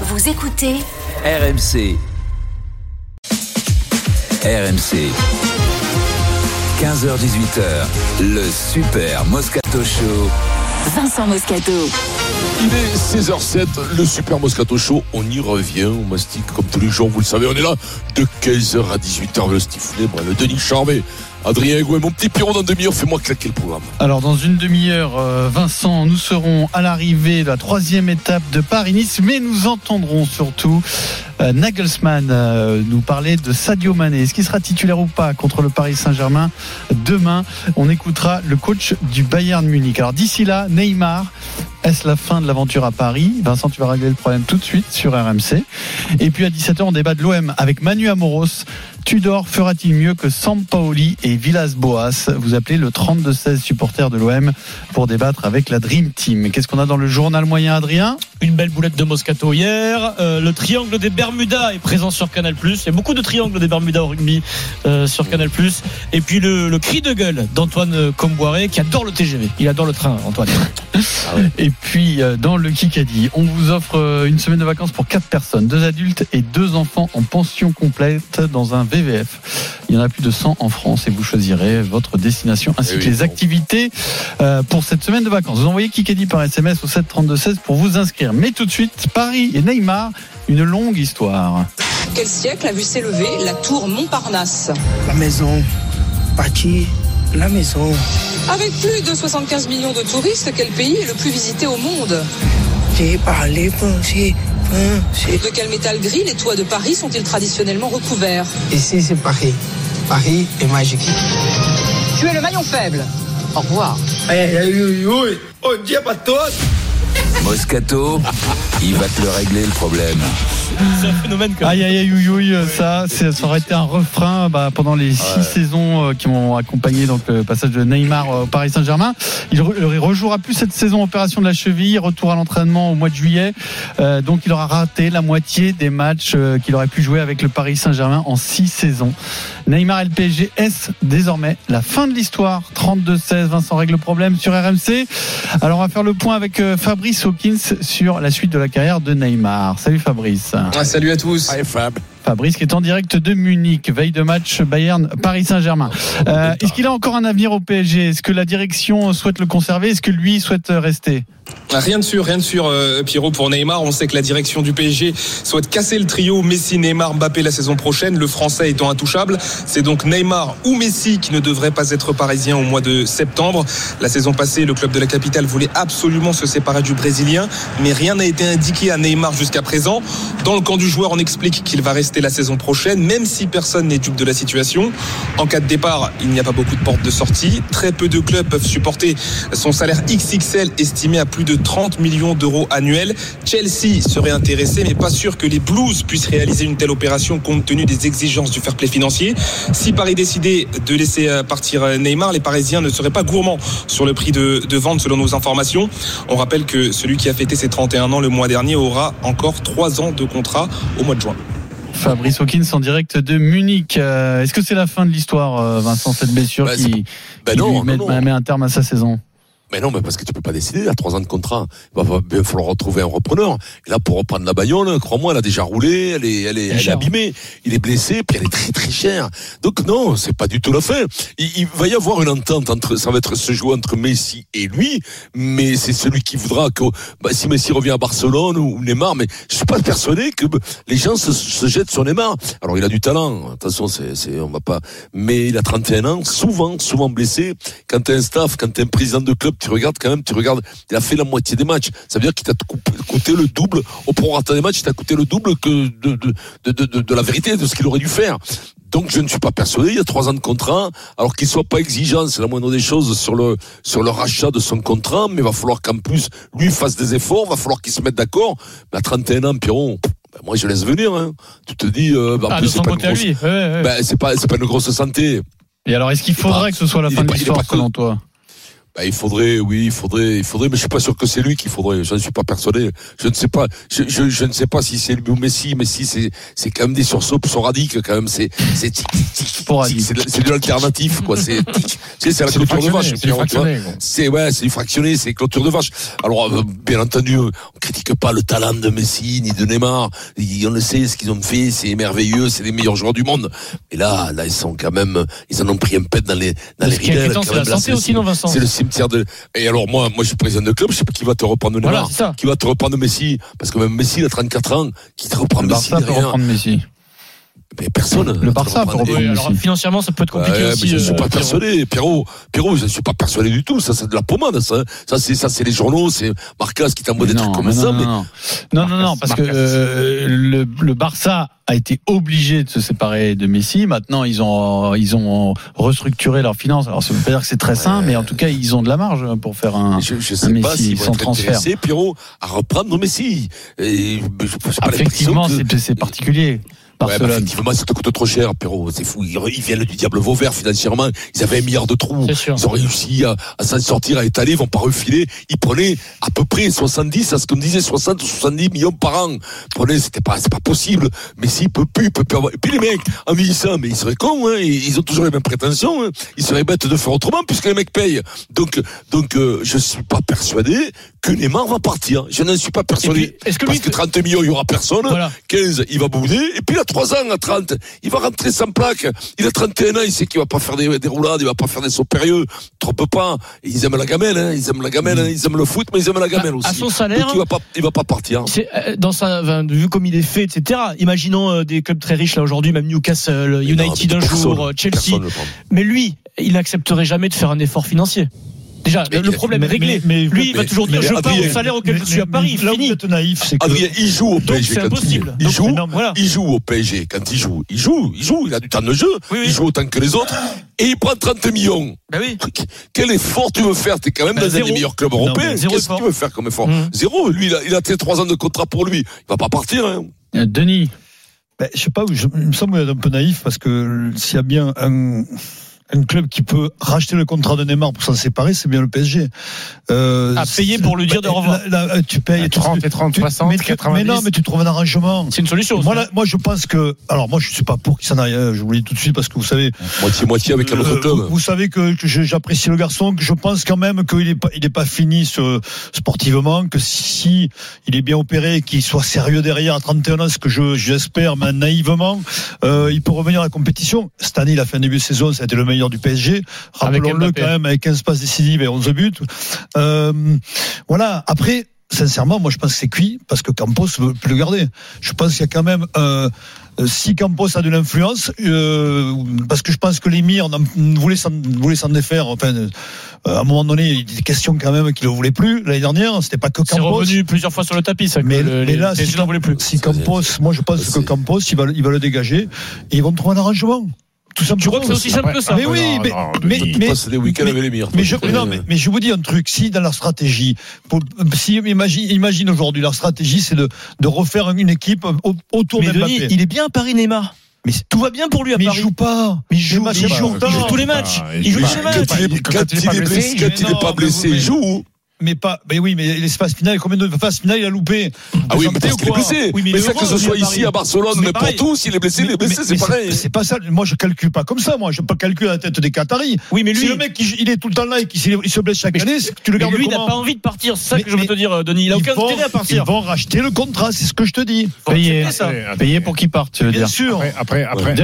Vous écoutez RMC. RMC. 15h18h, le Super Moscato Show. Vincent Moscato. Il est 16h07, le Super Moscato Show. On y revient, on mastique comme tous les jours, vous le savez, on est là de 15h à 18h, le Libre, le Denis Charvet. Adrien Egouet, mon petit Pierrot dans demi-heure, fais-moi claquer le programme. Alors dans une demi-heure, euh, Vincent, nous serons à l'arrivée de la troisième étape de Paris-Nice, mais nous entendrons surtout euh, Nagelsmann euh, nous parler de Sadio Mané. Est-ce qu'il sera titulaire ou pas contre le Paris Saint-Germain demain? On écoutera le coach du Bayern Munich. Alors d'ici là, Neymar. Est-ce la fin de l'aventure à Paris? Vincent, tu vas régler le problème tout de suite sur RMC. Et puis à 17h, on débat de l'OM avec Manu Amoros. Tudor fera-t-il mieux que Sampaoli et Villas-Boas Vous appelez le 32-16 supporter de l'OM pour débattre avec la Dream Team. Qu'est-ce qu'on a dans le journal moyen, Adrien? Une belle boulette de Moscato hier. Euh, le triangle des Bermudas est présent sur Canal+. Il y a beaucoup de triangles des Bermudas au rugby euh, sur Canal+. Et puis le, le cri de gueule d'Antoine Comboiré qui adore le TGV. Il adore le train, Antoine. Et puis euh, dans le Kikadi, on vous offre une semaine de vacances pour quatre personnes, deux adultes et deux enfants en pension complète dans un VVF. Il y en a plus de 100 en France et vous choisirez votre destination ainsi Eh que oui, les bon. activités pour cette semaine de vacances. Vous envoyez Kikadi par SMS au 732-16 pour vous inscrire. Mais tout de suite, Paris et Neymar, une longue histoire. Quel siècle a vu s'élever la tour Montparnasse La maison, bâti la maison. Avec plus de 75 millions de touristes, quel pays est le plus visité au monde J'ai parlé français, français. De quel métal gris les toits de Paris sont-ils traditionnellement recouverts Ici, c'est Paris. Paris est magique. Tu es le maillon faible. Au revoir. Aïe, aïe, aïe, Moscato, il va te le régler le problème. C'est un phénomène que. Aïe aïe aïe ouïe, ouïe, ça, ça aurait été un refrain bah, pendant les six saisons euh, qui ont accompagné donc le passage de Neymar euh, au Paris Saint-Germain. Il re- il rejouera plus cette saison opération de la cheville, retour à l'entraînement au mois de juillet. Euh, donc il aura raté la moitié des matchs euh, qu'il aurait pu jouer avec le Paris Saint-Germain en six saisons. Neymar et le PSG est désormais la fin de l'histoire. 32-16, Vincent règle le problème sur RMC. Alors on va faire le point avec euh, Fabrice Hawkins sur la suite de la carrière de Neymar. Salut Fabrice. Ah, salut à tous. Allez, Fab. Fabrice qui est en direct de Munich, veille de match Bayern Paris Saint-Germain. Euh, Est-ce qu'il a encore un avenir au PSG Est-ce que la direction souhaite le conserver? Est-ce que lui souhaite rester? Rien de sûr, rien de sûr, euh, Pierrot, pour Neymar. On sait que la direction du PSG souhaite casser le trio Messi, Neymar, Mbappé la saison prochaine, le Français étant intouchable. C'est donc Neymar ou Messi qui ne devrait pas être parisien au mois de septembre. La saison passée, le club de la capitale voulait absolument se séparer du Brésilien, mais rien n'a été indiqué à Neymar jusqu'à présent. Dans le camp du joueur, on explique qu'il va rester la saison prochaine, même si personne n'est dupe de la situation. En cas de départ, il n'y a pas beaucoup de portes de sortie. Très peu de clubs peuvent supporter son salaire XXL estimé à plus de 30 millions d'euros annuels. Chelsea serait intéressé, mais pas sûr que les Blues puissent réaliser une telle opération compte tenu des exigences du fair play financier. Si Paris décidait de laisser euh, partir euh, Neymar, les Parisiens ne seraient pas gourmands sur le prix de, de vente selon nos informations. On rappelle que celui qui a fêté ses 31 ans le mois dernier aura encore 3 ans de contrat au mois de juin. Fabrice Hawkins en direct de Munich. Euh, Est-ce que c'est la fin de l'histoire, euh, Vincent, cette blessure Bah, qui, c'est- qui non, lui met, non. met un terme à sa saison? Mais non, mais parce que tu peux pas décider, il a trois ans de contrat. Il va, falloir retrouver un repreneur. Et là, pour reprendre la bagnole, crois-moi, elle a déjà roulé, elle est, elle est, elle est abîmée. Il est blessé, puis elle est très très chère. Donc non, c'est pas du tout la fin. Il, il va y avoir une entente entre, ça va être ce jeu entre Messi et lui, mais c'est celui qui voudra que, bah, si Messi revient à Barcelone ou Neymar, mais je suis pas persuadé que bah, les gens se, se jettent sur Neymar. Alors il a du talent, attention, c'est, c'est, on va pas, mais il a 31 ans, souvent, souvent blessé. Quand t'es un staff, quand t'es un président de club, tu regardes quand même, tu regardes, il a fait la moitié des matchs. Ça veut dire qu'il t'a coûté le double, au prorata des matchs, il t'a coûté le double que de, de, de, de, de- la vérité, de ce qu'il aurait dû faire. Donc je ne suis pas persuadé, il y a trois ans de contrat, alors qu'il soit pas exigeant, c'est la moindre des choses sur le sur le rachat de son contrat, mais il va falloir qu'en plus lui fasse des efforts, va falloir qu'il se mette d'accord. Mais à 31 ans, Pierron, ben, moi je laisse venir. Hein. Tu te dis, euh, ben, en Ah, c'est pas grosse. Ouais, ouais. ben, pas une grosse santé. Et alors, est-ce qu'il faudrait que ce soit la il fin de il l'histoire selon toi? Bah, il faudrait, oui, il faudrait, il faudrait, mais je suis pas sûr que c'est lui qu'il faudrait. Je ne suis pas persuadé. Je ne sais pas, je, je, je ne sais pas si c'est lui ou Messi. Messi, c'est, c'est quand même des sursauts sporadiques, quand même. C'est, c'est tic, tic. C'est de- c'est de l'alternatif, quoi. C'est tic. Tu sais, c'est la clôture de vache. c'est ouais, c'est du fractionné, c'est clôture de vache. Alors, euh, bien entendu, on critique pas le talent de Messi, ni de Neymar. On le sait, ce qu'ils ont fait, c'est merveilleux, c'est les meilleurs joueurs du monde. Mais là, là, ils sont quand même, ils en ont pris un pet dans les, dans les ridelles, c'est la santé aussi, non, Vincent cimetière de, et alors, moi, moi, je suis président de club, je sais pas qui va te reprendre Neymar. Voilà. Qui va te reprendre Messi? Parce que même Messi, il a 34 ans, qui te reprend Messi Barça peut reprendre Messi. Mais personne. Le Barça reprendre Oui, alors financièrement, ça peut être compliqué Ouais, aussi. mais je ne suis euh, pas Pierrot. persuadé, Pierrot. Pierrot, je ne suis pas persuadé du tout. Ça, c'est de la pommade, ça. Ça, c'est, ça, c'est les journaux, c'est Marcas qui t'envoie des Mais trucs non, comme ça, non, mais. non, non, non, non, parce que euh, le, le Barça a été obligé de se séparer de Messi. Maintenant, ils ont ils ont restructuré leurs finances. Alors, ça veut pas dire que c'est très sain, mais en tout cas, ils ont de la marge pour faire un. Je, je un sais pas Messi s'ils vont sans transfert. Pierrot, à reprendre Messi. Et je, je, j'ai pas Effectivement, c'est c'est particulier. Ouais, bah, Barcelone. effectivement, ça te coûte trop cher, Pierrot. C'est fou. Ils, ils viennent du diable Vauvert financièrement. Ils avaient un milliard de trous. Ils ont réussi à, à s'en sortir, à étaler, ils vont pas refiler. Ils prenaient à peu près 70, à ce qu'on disait 60 ou 70 millions par an. Prenaient, c'était pas, c'est pas possible. Mais s'il peut plus, il peut plus avoir. Et puis les mecs, en vieillissant, mais ils seraient cons, hein. Ils ont toujours les mêmes prétentions, hein. Ils seraient bêtes de faire autrement puisque les mecs payent. Donc, donc, euh, je suis pas persuadé que Neymar va partir. Je n'en suis pas persuadé. Puis, est-ce que Parce lui- que 30 millions, il y aura personne. Voilà. 15, il va bouder. Et puis il a 3 ans à 30. Il va rentrer sans plaque. Il a 31 ans. Il sait qu'il va pas faire des, des roulades. Il va pas faire des sauts périlleux. Trompe pas. Ils aiment la gamelle, hein. Ils aiment la gamelle, hein. Ils aiment le foot, mais ils aiment la gamelle À- aussi. à son salaire- Donc il va pas, il va pas partir. Euh, dans sa, enfin, vu comme il est fait, etc. Imaginons euh, des clubs très riches là aujourd'hui, même Newcastle, United non, un jour, euh, Chelsea. Mais lui, il n'accepterait jamais de faire un effort financier. Déjà, Mais- le problème est mais- réglé. mais- lui, il va mais- toujours dire mais je pars au salaire auquel je suis à mais- Paris. Là où vous Fini. êtes naïf, c'est que. Adrien, il joue au PSG c'est quand impossible. il, Donc, joue. non, voilà. Il joue au PSG quand il joue. Il joue, il joue. Il a du temps de jeu. Oui, oui. Il joue autant que les autres. Et il prend 30 millions. Oui. Quel effort tu veux faire? T'es quand même Bah, dans un des meilleurs clubs européens. Qu'est-ce que effort. tu veux faire comme effort? Mmh. Zéro. Lui, il a, il a tes trois ans de contrat pour lui. Il va pas partir. Hein. Euh, Denis, Ben, je sais pas, je, il me semble vous un peu naïf parce que s'il y a bien un, un club qui peut racheter le contrat de Neymar pour s'en séparer, c'est bien le PSG. Euh, À payer pour lui dire de ben, revoir. là, là, tu payes. tu- 30 et 30, tu- 60, mais, tu- 90. mais non, mais tu trouves un arrangement. C'est une solution. Moi, ça. là, moi, je pense que. Alors, moi, je suis pas pour qu'il s'en aille. hein, Je vous le dis tout de suite parce que vous savez. Moitié-moitié avec un autre Euh, club. Vous, vous savez que, j'apprécie le garçon, que je pense quand même qu'il est pas, il est pas fini ce- sportivement, que si il est bien opéré, qu'il soit sérieux derrière à 31 ans, ce que je, j'espère, mais naïvement, euh, il peut revenir à la compétition. Cette année, il a fait un début de saison, ça a été le meilleur du PSG. Rappelons-le quand même avec 15 passes décisives et 11 buts. Euh, voilà. Après. Sincèrement, moi je pense que c'est cuit parce que Campos veut plus le garder. Je pense qu'il y a quand même euh, si Campos a de l'influence, euh, parce que je pense que l'émir voulait s'en défaire. Enfin, euh, à un moment donné, il était question quand même qu'il ne voulait plus l'année dernière. C'était pas que C'est Campos. revenu plusieurs fois sur le tapis, ça. Mais, le- mais les là, si, plus. Campos, moi je pense que C'est- Campos, il va, le- il va le dégager et ils vont trouver un arrangement. Tout simplement. Tu crois que c'est aussi simple que ça Mais oui, Non, mais, mais, mais- je, non, mais, mais je vous dis un truc. Si dans leur stratégie, pour, si imagine, imagine aujourd'hui leur stratégie, c'est de, de refaire une équipe au- autour d'Mbappé. Denis, il est bien à Paris, Neymar. Mais Tout va bien pour lui à mais il Paris. joue pas. Mais il joue, match il joue, il joue tous les matchs. Il Il joue tous les pas. matchs. Quand il est, pas blessé, il quand joue. il est pas blessé, il joue. Mais pas, mais oui, mais l'espace final, combien de phases finales il a loupé? Ah oui, mais parce qu'il est quoi? blessé. Oui, mais mais ça que ce soit ici à Barcelone, Mais pareil. où, s'il est blessé, il est blessé, c'est pareil. C'est pas ça. Moi, je calcule pas comme ça. Moi, je pas calculer à la tête des Qataris. Oui, mais si lui, le mec, il, il est tout le temps là et qu'il se- blesse chaque Mais- année, c'est que tu le mais gardes lui, il n'a pas envie de partir. C'est ça que je veux te dire, Denis. Il a Ils aucun vont- intérêt à Ils partir. vont racheter le contrat, c'est ce que je te dis. Après, payé pour qu'il parte, tu veux Bien dire. sûr. Après, euh, après,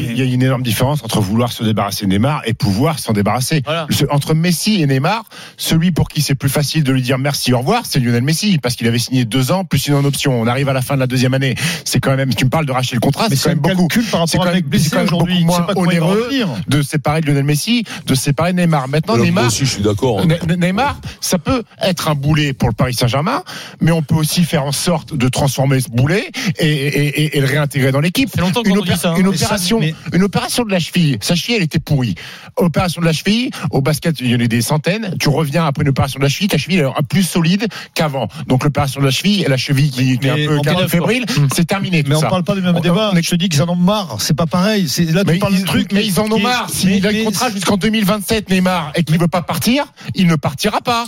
il y a une énorme différence entre vouloir se débarrasser de Neymar et pouvoir s'en débarrasser. Entre Messi et Neymar, celui pour qui c'est plus facile de lui dire merci, au revoir, c'est Lionel Messi, parce qu'il avait signé deux ans plus une en option. On arrive à la fin de la deuxième année. C'est quand même, tu me parles de racheter le contrat, c'est quand même beaucoup. par c'est rapport quand à blessé aujourd'hui. moins onéreux de séparer Lionel Messi, de séparer Neymar. Maintenant, Alors, Neymar, aussi, je suis d'accord. Ne- Ne- Neymar, ça peut être un boulet pour le Paris Saint-Germain, mais on peut aussi faire en sorte de transformer ce boulet et, et- et- et le réintégrer dans l'équipe. Une, opé- ça. hein. une ça, opération, mais- une opération de la cheville. Sa cheville, elle était pourrie. Opération de la cheville, au basket, il y en a des centaines. Tu reviens après une opération la cheville, ta cheville est plus solide qu'avant. Donc le plat sur la cheville, la cheville qui, est un peu carré, fébrile, hmm. c'est terminé. Mais on ne parle pas du même on, débat. On, je te dis qu'ils en ont marre. C'est pas pareil. Là, tu parles de truc. Mais ils en ont marre. S'il a un contrat jusqu'en 2027, Neymar, et qu'il ne veut pas partir, il ne partira pas.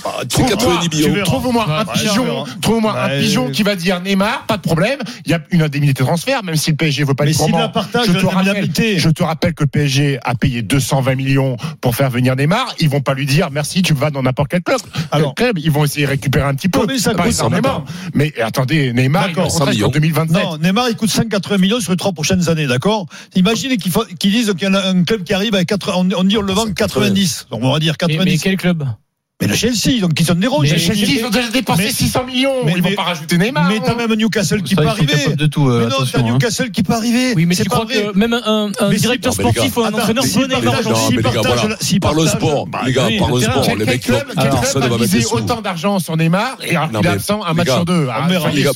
Trouve-moi un pigeon. Trouve-moi un pigeon qui va dire Neymar, pas de problème. Il y a une indemnité de transfert, même si le PSG ne veut pas les prendre. Je te rappelle, je te rappelle que le PSG a payé 220 millions pour faire venir Neymar. Ils vont pas lui dire merci, tu vas dans n'importe quel club. Alors, club, ils vont essayer de récupérer un petit peu. Mais, ça coûte Neymar. mais attendez, Neymar, il en 2027. Non, Neymar, il coûte 180 millions sur les trois prochaines années, d'accord? Imaginez qu'ils disent qu'il y a un club qui arrive à 4, on, dit on le vend 90. 90. On va dire 90. mais quel club? Mais le Chelsea, donc ils sont des rouges. Chelsea, ils ont déjà dépensé 600 millions. Mais, ils vont pas rajouter Neymar. Mais t'as hein. même Newcastle qui peut arriver. De tout, mais non, t'as Newcastle qui peut arriver. Oui, mais tu crois que même un, directeur sportif ou un entraîneur peut S'il parle au bah, sport, les gars, parle au sport. Les mecs, personne ne va mettre autant d'argent sur Neymar et il est absent un match sur deux? Ah, les gars,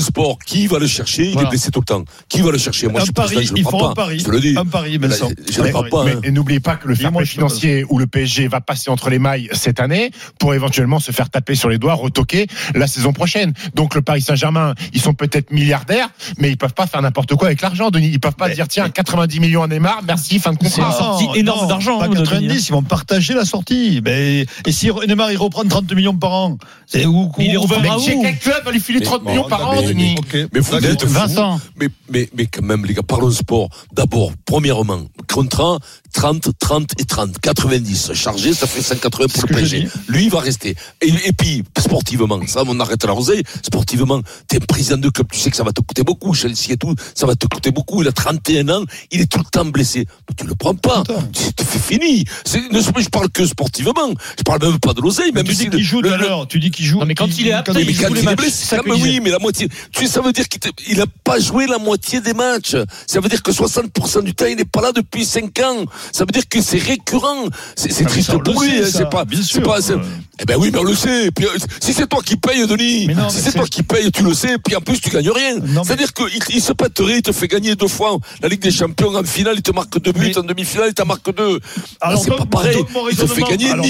sport. Qui va le chercher? Il est blessé tout le temps. Qui va le chercher? Moi, je Paris, ils font un pari. Je le dis. Un pari, Je ne pas. Et n'oubliez pas que le fair financier où le PSG va passer entre les mailles cette année pour éventuellement se faire taper sur les doigts, retoquer la saison prochaine. Donc le Paris Saint-Germain, ils sont peut-être milliardaires, mais ils peuvent pas faire n'importe quoi avec l'argent, Denis. Ils peuvent pas dire tiens, 90 millions à Neymar, merci, fin de contrat. Énorme d'argent. Pas hein, 90, ils vont partager la sortie. Et si Neymar il reprend 30 millions par an, c'est où, où Il est ouvert à où quel club va lui filer 30 millions par an, Denis. Mais vous êtes Vincent. Mais, mais, mais quand même, les gars, parlons sport. D'abord, premièrement, contrat 30, 30 et 30, 90. Chargé, ça fait 180 pour le PSG. Lui, il va rester. Et, puis, sportivement, ça, on arrête la rosée. Sportivement, t'es président de club, tu sais que ça va te coûter beaucoup. Chelsea et tout, ça va te coûter beaucoup. Il a 31 ans, il est tout le temps blessé. Mais tu le prends pas. C'est fini. Ne, je parle que sportivement. Je parle même pas de l'oseille. Tu dis qu'il joue le, le, Tu dis qu'il joue. Non, mais quand il, est apte, il, quand il est blessé. Mais oui, mais la moitié. Tu sais, ça veut dire qu'il n'a pas joué la moitié des matchs. Ça veut dire que 60% du temps, il n'est pas là depuis 5 ans. Ça veut dire que c'est récurrent. C'est ah, triste pour lui. Hein, c'est pas, Positive. Eh ben oui, mais on le sait. Euh, si c'est toi qui paye, Denis, si c'est toi qui paye, tu le sais. Puis en plus, tu gagnes rien. C'est-à-dire qu'il se pâterait, il te fait gagner deux fois la Ligue des Champions en finale, il te marque deux buts, en demi-finale, il t'en marque deux. Ah, alors, c'est pas pareil. Il te fait gagner alors,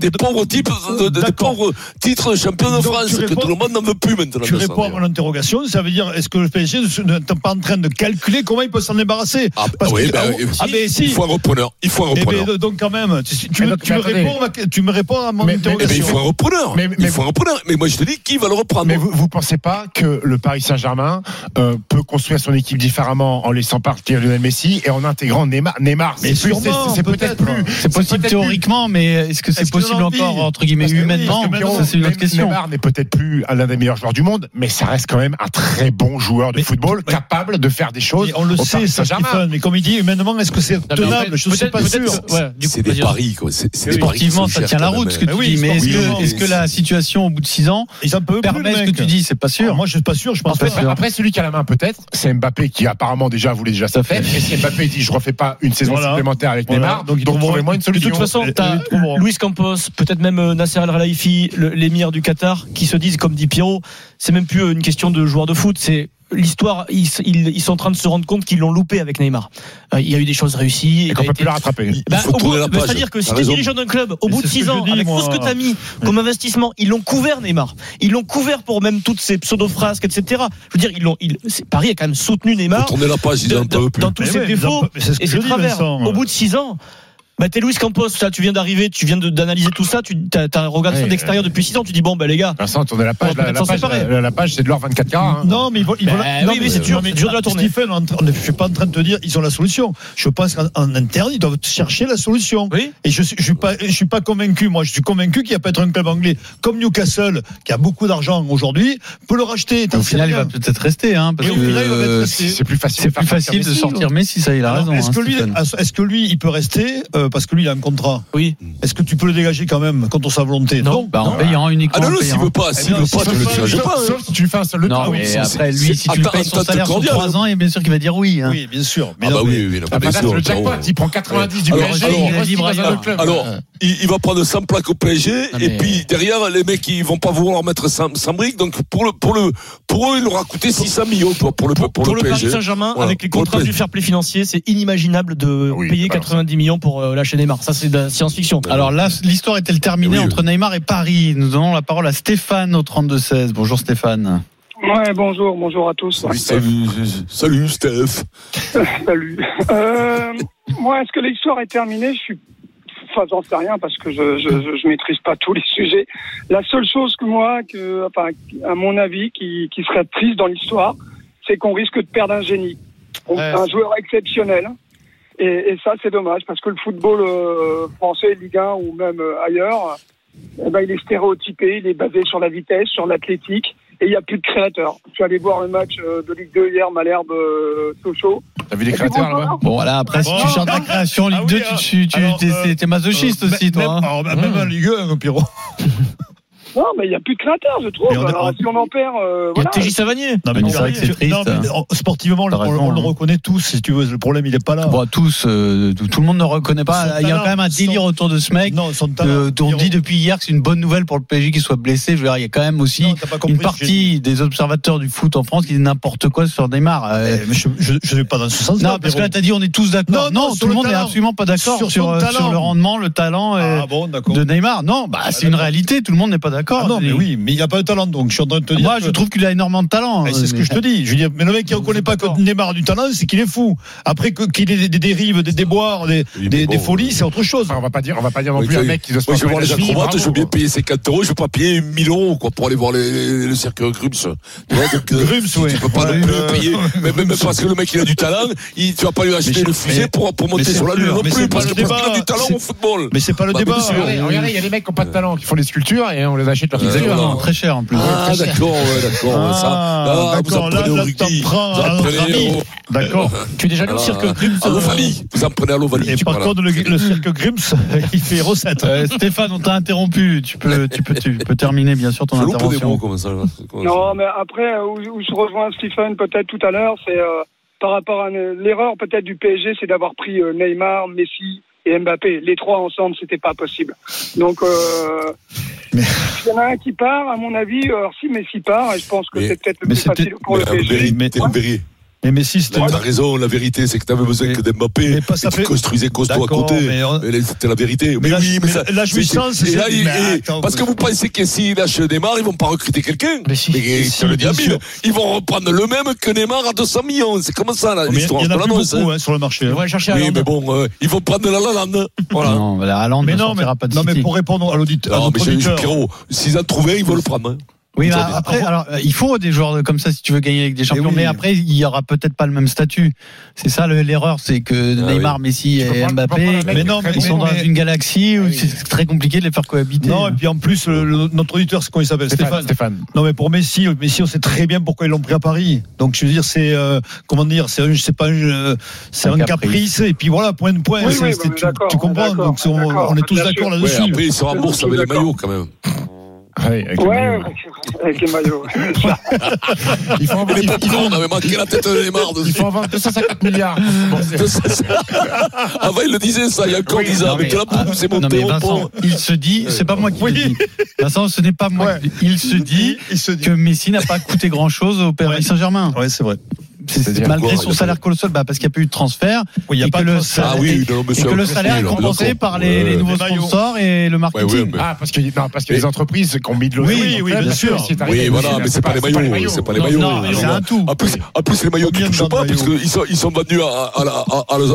des pauvres types, euh, des pauvres titres de champion de France que tout le monde n'en veut plus maintenant. Tu réponds à mon interrogation, ça veut dire est-ce que le PSG n'est pas en train de calculer comment il peut s'en débarrasser ah, oui. Ben, ah, euh, ah, il faut un repreneur. Il faut un eh ben, repreneur. Donc quand même, tu, me, réponds, à mon interrogation mais il faut un repreneur. Mais, il faut un repreneur. Mais moi, je te dis, qui va le reprendre Mais vous, vous pensez pas que le Paris Saint-Germain euh, peut construire son équipe différemment en laissant partir Lionel Messi et en intégrant Neymar, Neymar? Mais c'est peut-être plus. C'est possible théoriquement, mais est-ce que c'est possible encore entre guillemets humainement C'est une question. Neymar n'est peut-être plus l'un des meilleurs joueurs du monde, mais ça reste quand même un très bon joueur de football, capable de faire des choses. On le sait, Saint-Germain. Mais comme il dit, humainement, est-ce que c'est tenable? Je ne suis pas sûr. C'est des paris, quoi. Ça tient la route ce que est-ce que, la situation au bout de 6 ans ils un peu permet ce que tu dis? C'est pas sûr. Ah, moi, je suis pas sûr. Je pense après, après, celui qui a la main, peut-être, c'est Mbappé qui apparemment déjà voulait déjà ça faire. Et si Mbappé dit je refais pas une saison supplémentaire avec voilà. Neymar, donc, donc trouvez-moi une solution. De toute façon, Luis Campos, peut-être même euh, Nasser Al Khelaifi, l'émir du Qatar, qui se disent comme dit Pierrot, c'est même plus euh, une question de joueur de foot, c'est l'histoire, ils, ils, sont en train de se rendre compte qu'ils l'ont loupé avec Neymar. Euh, il y a eu des choses réussies. Et qu'on peut été... plus la rattraper. Bah, bah C'est-à-dire que si tu es dirigeant d'un club, au bout de 6 ans, avec tout ce que tu as mis comme investissement, ils l'ont couvert Neymar. Ils l'ont couvert pour même toutes ces pseudo-frasques, etc. Je veux dire, ils ils... Paris a quand même soutenu Neymar. Tourner la page, ils de, de, Dans tous ses défauts et ses travers. Au bout de 6 ans, bah, t'es Luis Campos, tu viens d'arriver, tu viens d'analyser tout ça, tu t'as, t'as regardé ouais, ça d'extérieur depuis 6 ans, tu dis bon, bah les gars. Vincent, tourner la page, oh, la, page c'est de l'or 24 carats. Hein. Non, mais ils vont, ils vont bah, ben non, oui, mais c'est dur, de la tournée. Stephen, je suis pas en train de te dire, ils ont la solution. Je pense qu'en interne, ils doivent chercher la solution. Oui. Et je, je suis pas, je suis pas convaincu. Moi, je suis convaincu qu'il y a peut-être un club anglais comme Newcastle, qui a beaucoup d'argent aujourd'hui, peut le racheter. Au final, il va peut-être rester, hein, parce que c'est plus facile, c'est plus facile de sortir Messi, ça, il a raison. Hein, est-ce que lui, il peut rester? Euh, parce que lui, il a un contrat. Oui. Est-ce que tu peux le dégager quand même contre sa volonté? Non, bah, en payant uniquement. Ah non, non s'il veut pas, eh s'il veut pas, tu le dégages pas. Sauf si tu fais un seul Non, mais ah, après, lui, si tu le payes son salaire sur 3 ans, et bien sûr qu'il va dire oui. Hein. Oui, bien sûr. Ah bah oui, oui, bien sûr. Le il prend 90 du PSG, il le club. Alors, il va prendre 100 plaques au PSG, ah, et puis derrière, les mecs, ils vont pas vouloir mettre 100 briques. Donc, pour le, pour eux, il aura coûté 600 millions, pour le, pour le Paris Saint-Germain, avec les contrats du fair play financier, c'est inimaginable de payer 90 millions pour euh, la lâcher Neymar. Ça, c'est de la science-fiction. Alors là, l'histoire est-elle terminée Oui. entre Neymar et Paris Nous donnons la parole à Stéphane au 32-16. Bonjour Stéphane. Ouais, bonjour, bonjour à tous. Salut, salut Steph. Salut. Euh, moi, est-ce que l'histoire est terminée? Je suis. Enfin, j'en sais rien parce que je, je, je, je maîtrise pas tous les sujets. La seule chose que moi, que, enfin, à mon avis, qui, qui serait triste dans l'histoire, c'est qu'on risque de perdre un génie, Ouais. un joueur exceptionnel. Et, et ça, c'est dommage parce que le football euh, français, Ligue 1 ou même euh, ailleurs, eh ben, il est stéréotypé, il est basé sur la vitesse, sur l'athlétique, et il n'y a plus de créateurs. Je suis allé voir le match euh, de Ligue 2 hier, Malherbe euh, Sochaux. T'as vu les créateurs bonjour. là-bas? Bon, voilà, après, si Bon, tu chantes la création Ligue ah oui, 2, ah, tu, tu, alors, t'es, euh, t'es masochiste Euh, aussi, même- toi. hein. alors, Même en Ligue 1, Pierrot. Non, mais il n'y a plus de créateurs, je trouve. On a- Alors, si on en perd, euh, Il y a voilà. TJ Savanier. Non, mais tu c'est as vrai que c'est triste. Non, mais, oh, sportivement, T'as on, raison, on le hein. reconnaît tous, si tu veux. Le problème, il est pas là. Bon, tous, euh, tout le monde ne reconnaît pas. Son Il y a quand même un délire son- autour de ce mec. non, son talent. Euh, on dit depuis hier que c'est une bonne nouvelle pour le PSG qu'il soit blessé. Je veux dire, il y a quand même aussi Non, compris, une partie des observateurs du foot en France qui disent n'importe quoi sur Neymar. Euh, Eh, je ne vais pas dans ce sens-là. non, parce que là, t'as dit on est tous d'accord. Non, tout le monde n'est absolument pas d'accord Sur euh, le rendement, le talent euh, Ah bon, d'accord. de Neymar. Non, bah, c'est une réalité. Tout le monde n'est pas d'accord. Ah non, mais oui, mais il n'y a pas de talent, donc je suis en train de te dire. Moi, que- je trouve qu'il a énormément de talent. C'est ce que je te dis. Je veux dire, mais le mec qui ne reconnaît pas que Neymar a du talent, c'est qu'il est fou. Après que- qu'il ait des, des dérives, des déboires, des, Oui, des, bon, des folies, c'est autre chose. Enfin, on va pas dire, on va pas dire non Oui, plus un oui. mec qui doit se Moi, je vais voir les acrobates, je veux bien payer 50 euros, je veux pas payer 1000 euros, quoi, pour aller voir les, le cirque Grums. Euh, Grums, tu- ouais. Tu peux pas non plus euh, payer. Mais même parce que le mec, il a du talent, tu vas pas lui acheter le mais- pour, monter sur la lune non mais plus, c'est parce qu'il a débat, du talent au football. Mais c'est pas le Bah, débat. Regardez, il y a des mecs qui n'ont pas de talent, qui font des sculptures et on les achète leur. Exactement. Très cher en plus. Ah, d'accord, ouais, d'accord. Ah, ça, là, vous d'accord, là, là, D'accord. Tu es déjà allé au Ah, cirque Grimm à l'Ovalie. Vous apprenez à l'Ovalie. Et par contre, le, cirque Grims, il fait recette. Euh, Stéphane, on t'a interrompu. Tu peux, tu peux, tu peux terminer bien sûr ton intervention. Non, mais après, euh, où, où je rejoins Stephen peut-être tout à l'heure, c'est euh, par rapport à l'erreur peut-être du PSG, c'est d'avoir pris euh, Neymar, Messi et Mbappé. Les trois ensemble, c'était pas possible. Donc, euh, Mais- il y en a un qui part, à mon avis. Alors, si Messi part, et je pense que c'est peut-être le mais plus facile pour le PSG. Mais-. Mais Messi, c'était. T'as raison, la vérité, c'est que t'avais besoin Mais- que d'Mbappé. mais pas ça et tu fait- construisais costaud à côté. mais on- C'était la vérité. Mais, la- oui, mais, mais ça. la jouissance, c'est- il- mais parce que vous pensez que s'ils lâchent Neymar, ils vont pas recruter quelqu'un. Mais si. Mais si, le sûr. Ils vont reprendre le même que Neymar à 200 millions. C'est comme ça, là, Mais Il l'histoire. y en Je a plus l'annonce, beaucoup hein. hein, sur le marché. Hein. va aller chercher Oui, mais bon, euh, ils vont prendre la Lalande. Voilà. Non, la Mais ne non, mais, sortira pas de non, mais City. pour répondre à l'auditeur, Non, mais. Pierrot, s'ils en trouvaient, ils vont le prendre. Oui, ont- après, alors, euh, il faut des joueurs comme ça si tu veux gagner avec des champions. oui. Mais après, il y aura peut-être pas le même statut. C'est ça le- l'erreur, c'est que Ah Neymar, Messi et pas- Mbappé, Mais non, mais- ils sont dans mais- une galaxie où oui. c'est très compliqué de les faire cohabiter. Non, et puis en plus, le- le- notre auditeur, c'est comment il s'appelle Stéphane. Stéphane. Stéphane. Non, mais pour Messi, Messi, on sait très bien pourquoi ils l'ont pris à Paris. Donc, je veux dire, c'est euh, comment dire, c'est un, c'est pas un, euh, c'est Un un caprice. caprice. Et puis voilà, point de point. Tu, comprends Donc, on, est tous d'accord là-dessus. après, ils se remboursent avec les maillots, quand même. Ouais, avec le Ouais, maillot. avec les maillots. Il faut en Les vendre- patrons, on avait manqué la tête de Neymar. il faut en vendre 250 milliards. Bon, c'est- De ça, ça- Avant, il le disait, ça, il y a encore Oui, 10 ans, Non, avec mais- la c'est Non monté mais Vincent, il se dit, c'est pas moi qui le dis. Vincent, ce n'est pas moi. Ouais. le. Il se dit il se dit. que Messi n'a pas coûté grand chose au Paris Ouais. Saint-Germain. Ouais, c'est vrai. C'est- malgré son salaire colossal, bah, parce qu'il n'y a pas eu de transfert. Oui, il y a et pas que de. Ah oui, Et que le salaire est compensé par les, les nouveaux sponsors et le marketing. ouais, mais- Ah, parce que, non, parce que les entreprises qui ont mis de l'eau. Oui, oui, bien sûr. Oui, voilà, mais c'est pas les maillots, c'est pas les maillots. c'est un tout. En plus, en plus, les maillots de touchent pas, parce qu'ils sont, ils sont vendus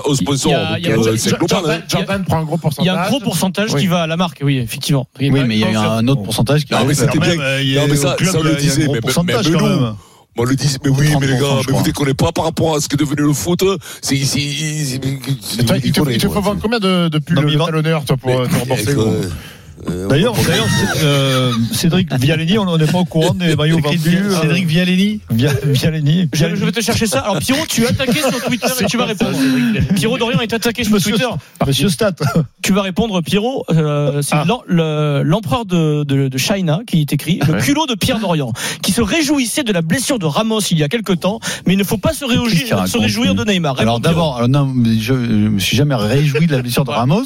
aux sponsors. Euh, beaucoup- c'est global, hein. Jordan, prend un gros Il y pourcentage. a un gros pourcentage qui va à la marque, oui, effectivement. Oui, mais il y a eu un autre pourcentage qui Ah, mais c'était bien. même, euh, il y a- Non, mais ça- club, ça, on le disait, gros mais- pourcentage, nous, on le dit, mais oui, mais les 30%, gars, mais vous crois. déconnez pas par rapport à ce qui est devenu le foot. C'est ici. Il te faut vendre combien de de pulls Non, mais de il va- talonneurs, toi, pour euh, te rembourser D'ailleurs, d'ailleurs, c'est, euh, Cédric Vialeni, on n'est pas au courant des maillots vendus. euh, Cédric Vialeni. Via- Vialeni. Je, je vais te chercher ça. Alors Pierrot, tu es attaqué sur Twitter et tu vas répondre. Pierrot Dorian est attaqué sur Monsieur, Twitter. Monsieur Stat. Tu vas répondre, Pierrot. euh, c'est Ah. l'em- le- l'empereur de, de, de China qui est écrit le culot de Pierre Dorian, qui se réjouissait de la blessure de Ramos il y a quelque temps, mais il ne faut pas se réjouir, de Neymar. Réponds, Alors d'abord, alors non, mais je, je me suis jamais réjoui de la blessure de Ramos.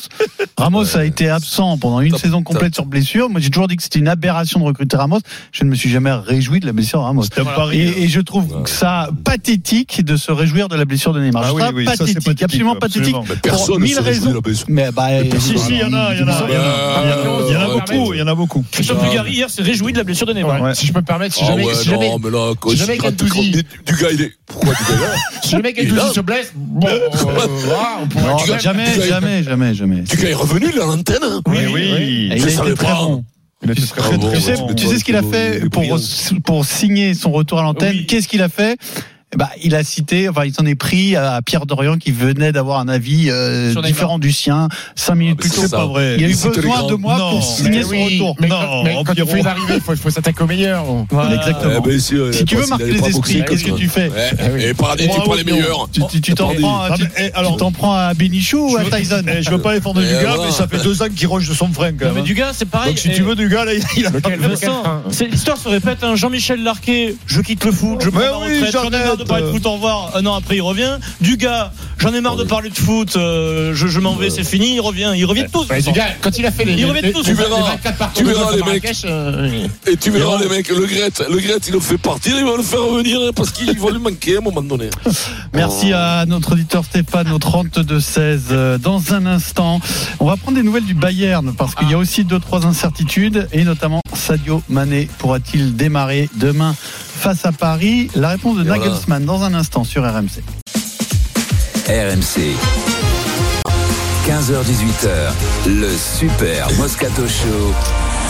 Ramos a été absent pendant une saison complète sur blessure. Moi, j'ai toujours dit que c'était une aberration de recruter Ramos. Je ne me suis jamais réjoui de la blessure de Ramos. Un pari. Et, et je trouve que ça pathétique de se réjouir de la blessure de Neymar. Ah oui, oui, ça ça, c'est pathétique, pathétique, absolument pathétique. absolument. Mais Pour personne ne mille se réjouit de raisons. la blessure. Mais bah, Si, si, il y en a, il y en a. Il y en a- il y en a beaucoup, il y en a beaucoup. Christian Pugari hier s'est réjoui de la blessure de Neymar. Ouais. Si je peux me permettre, si Ah jamais, ouais, si jamais, non, mais là, quand si il est. Pourquoi du gars là si jamais Il est là. Gattuso se blesse, bon, euh, on jamais, jamais, jamais, jamais. Du gars est revenu, il est à l'antenne. hein. Oui, Et oui. Il Je savais pas. bon. Tu, très, très, bon, très tu sais, tu ce qu'il a fait pour, pour signer son retour à l'antenne? Oui. Qu'est-ce qu'il a fait? Ben, il a cité, enfin, il s'en est pris à Pierre Dorian qui venait d'avoir un avis euh, différent du sien cinq minutes Ah, mais plus tôt. c'est pas vrai. Il a eu Il besoin de moi Non, pour signer Mais son oui, retour. Mais, Non, quand, mais quand tu fais une arrivée, il faut, faut s'attaquer au meilleur. Voilà. Exactement. Eh ben, si, euh, Si tu veux parce marquer les esprits, qu'est-ce que tu fais Ouais. Et paradis, tu prends les meilleurs. Tu tu- tu t'en prends, Ah, eh, alors, tu t'en prends à Benichou ou à Tyson je veux pas défendre Et du gars, voilà. mais ça fait deux ans qu'il ronge de son frein quand Non, mais même. du gars, c'est pareil. Donc si tu veux du gars, là, il a l'histoire se répète. hein. Jean-Michel Larquet, je quitte le foot, je prends De de foot, au revoir. Un an après, il revient. Du gars, j'en ai marre de parler de foot, euh, je, je m'en vais, c'est fini. Il revient, il revient tous. Ouais, gars, quand il a fait les, Ils reviennent les, tous, les, tu les verras. 24 partout Tu verras, les mecs. Euh, Et tu verras les mecs, le Gret, le Gret, il le fait partir, il va le faire revenir hein, parce qu'il va lui manquer à un moment donné. Merci à notre auditeur Stéphane au 32-16. Euh, Dans un instant, on va prendre des nouvelles du Bayern parce qu'il y a aussi deux trois incertitudes et notamment Sadio Mané pourra-t-il démarrer demain face à Paris? La réponse de Et voilà. Nagelsmann dans un instant sur RMC. RMC. 15h18h, le Super Moscato Show.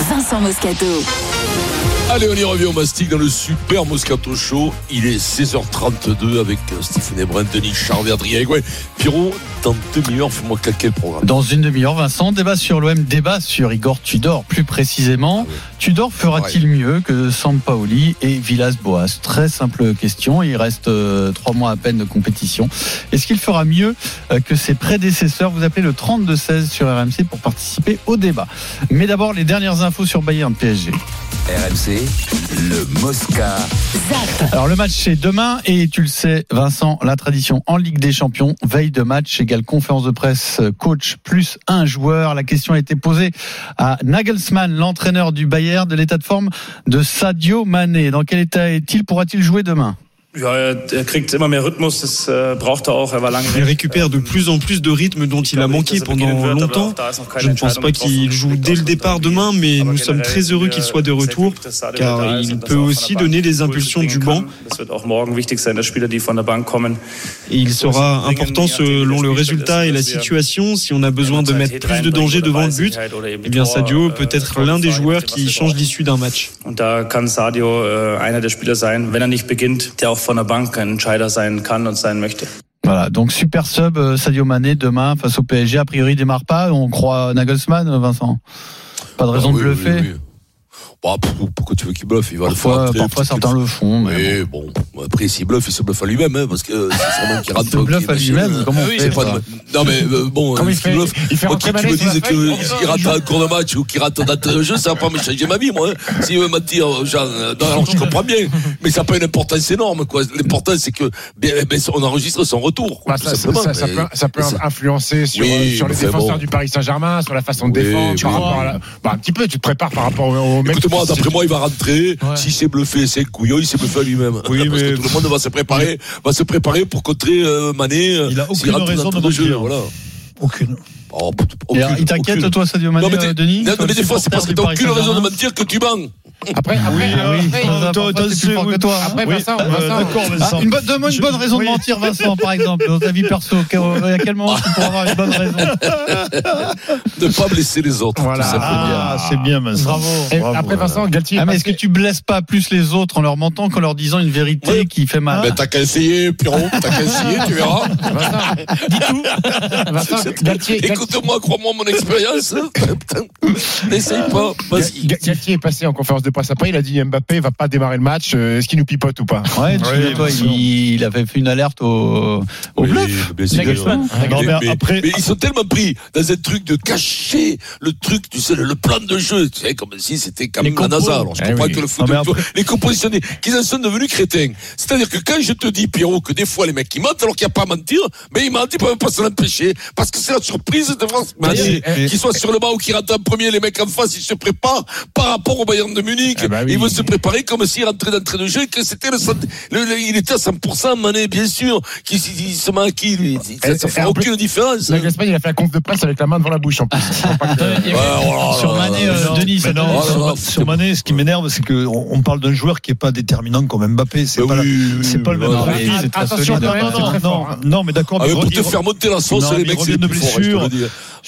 Vincent Moscato. Allez, on y revient au Mastic dans le super Moscato Show. Il est 16h32 avec euh, Stephen Ebrun, Denis Charvet, Adrien Aigouet. Pierrot, dans deux minutes, fais-moi claquer le programme. Dans une demi-heure, Vincent, débat sur l'OM, débat sur Igor Tudor plus précisément. Tudor fera-t-il mieux que Sampaoli et Villas-Boas? Très simple question. Il reste euh, trois mois à peine de compétition. Est-ce qu'il fera mieux euh, que ses prédécesseurs? Vous appelez le 32-16 sur RMC pour participer au débat. Mais d'abord, les dernières infos sur Bayern PSG. RMC, le Mosca. Alors le match c'est demain et tu le sais Vincent, la tradition en Ligue des Champions, veille de match égale conférence de presse coach plus un joueur. La question a été posée à Nagelsmann, l'entraîneur du Bayern, de l'état de forme de Sadio Mané. Dans quel état est-il? Pourra-t-il jouer demain? Ja, er er kriegt immer mehr Rhythmus, das äh, braucht er auch. Er war lange Il récupère de plus en plus de rythme dont il a manqué pendant longtemps. Je ne pense pas qu'il joue dès le départ demain, mais nous sommes très heureux qu'il soit de retour, car il peut aussi donner des impulsions du banc. Et il sera important selon le résultat et la situation. Si on a besoin de mettre plus de danger devant le but, eh bien Sadio peut être l'un des joueurs qui change l'issue d'un match. Und da kann Sadio äh, einer der Spieler sein, wenn er nicht beginnt, der auch von der Bank ein Entscheider sein kann und sein möchte. Voilà, donc super sub euh, Sadio Mané demain face au PSG. A priori, il démarre pas. On croit Nagelsmann, Vincent? Pas de raison Ah de oui, bluffer. oui, oui. Bah, pour- pourquoi tu veux qu'il bluffe Il va le faire. Parfois, parfois certains le font. Mais Mais bon, après s'il bluffe, il se bluffe à lui-même, hein, parce que c'est son nom qui rentre. Il se bluffe à lui-même, comment on fait, Non mais euh, bon, euh, il fait- bluffe, il fait moi, qui me feuille, qu'il rate un cours de match ou qu'il rate un de jeu, ça va pas me changer ma vie, moi. hein. S'il veut mentir, Jean, euh, alors je comprends bien, mais ça n'a pas une importance énorme, quoi. L'important, c'est que bien, ben, on enregistre son retour. Bah, ça, peut, influencer sur, euh, les défenseurs du Paris Saint-Germain, sur la façon de défendre, par rapport à la- bah, un petit peu, tu te prépares par rapport au, au mec. Qui- d'après moi, il va rentrer. Ouais. Si c'est bluffé, c'est couillon, il s'est bluffé à lui-même. Oui, Parce mais- que tout le monde va se préparer, va se préparer pour contrer euh, Mané. euh, Il a aucune rentre raison dans de jeu. mentir. Voilà. Aucune. Oh, Et aucune, il t'inquiète, toi, Sadio Mané, Non, mais, euh, Denis non, mais des fois, c'est parce que t'as aucune raison de Saint-Germain mentir que tu mens. Après, après, euh, après, hein. Vincent, euh, Vincent, d'accord, Vincent. une bonne, donne-moi une bonne raison oui. de mentir, Vincent, par exemple, dans ta vie perso. À quel moment tu pourras avoir une bonne raison De ne pas blesser les autres. Voilà. tout. Ah, c'est bien, Vincent. Bravo. Et Bravo, après, Vincent, Galtier. Ah, mais est-ce que tu blesses pas plus les autres en leur mentant qu'en leur disant une vérité Oui. qui fait mal Ben, t'as qu'à essayer, Pierrot, t'as qu'à essayer, tu verras. Vincent, Galtier, Galtier- Écoute-moi, crois-moi mon expérience. Putain, N'essaye pas, Galtier est passé en conférence de après, il a dit Mbappé va pas démarrer le match. Euh, est-ce qu'il nous pipote ou pas? Ouais, tu il, avait fait une alerte au, bluff. Mais, après, ils sont tellement pris dans un truc de cacher le truc, tu sais, le, plan de jeu. Tu sais, comme si c'était quand même la Alors, je eh comprends que le foot, les compositionnés, qu'ils en sont devenus crétins. C'est-à-dire que quand je te dis, Pierrot, que des fois les mecs ils mentent alors qu'il n'y a pas à mentir, mais ils mentent, ils peuvent pas s'en empêcher parce que c'est la surprise de voir qu'ils soient sur le banc ou qu'ils rentrent en premier, les mecs en face, ils se préparent par rapport au Bayern de Munich. Ah bah il veut se préparer comme s'il rentrait d'entrée de jeu et que c'était le, le, il était à 100% Mané, bien sûr. Qui, se maquille, lui. Ça, ça fait aucune différence. Il a fait la conf de presse avec la main devant la bouche, en plus. Euh, sur Mané, Denis, ce qui m'énerve, c'est qu'on parle d'un joueur qui n'est pas déterminant comme Mbappé. C'est bah pas, pas le même non, non, mais d'accord. Ah, pour te faire monter la sauce, les mecs, c'est de hein, blessure.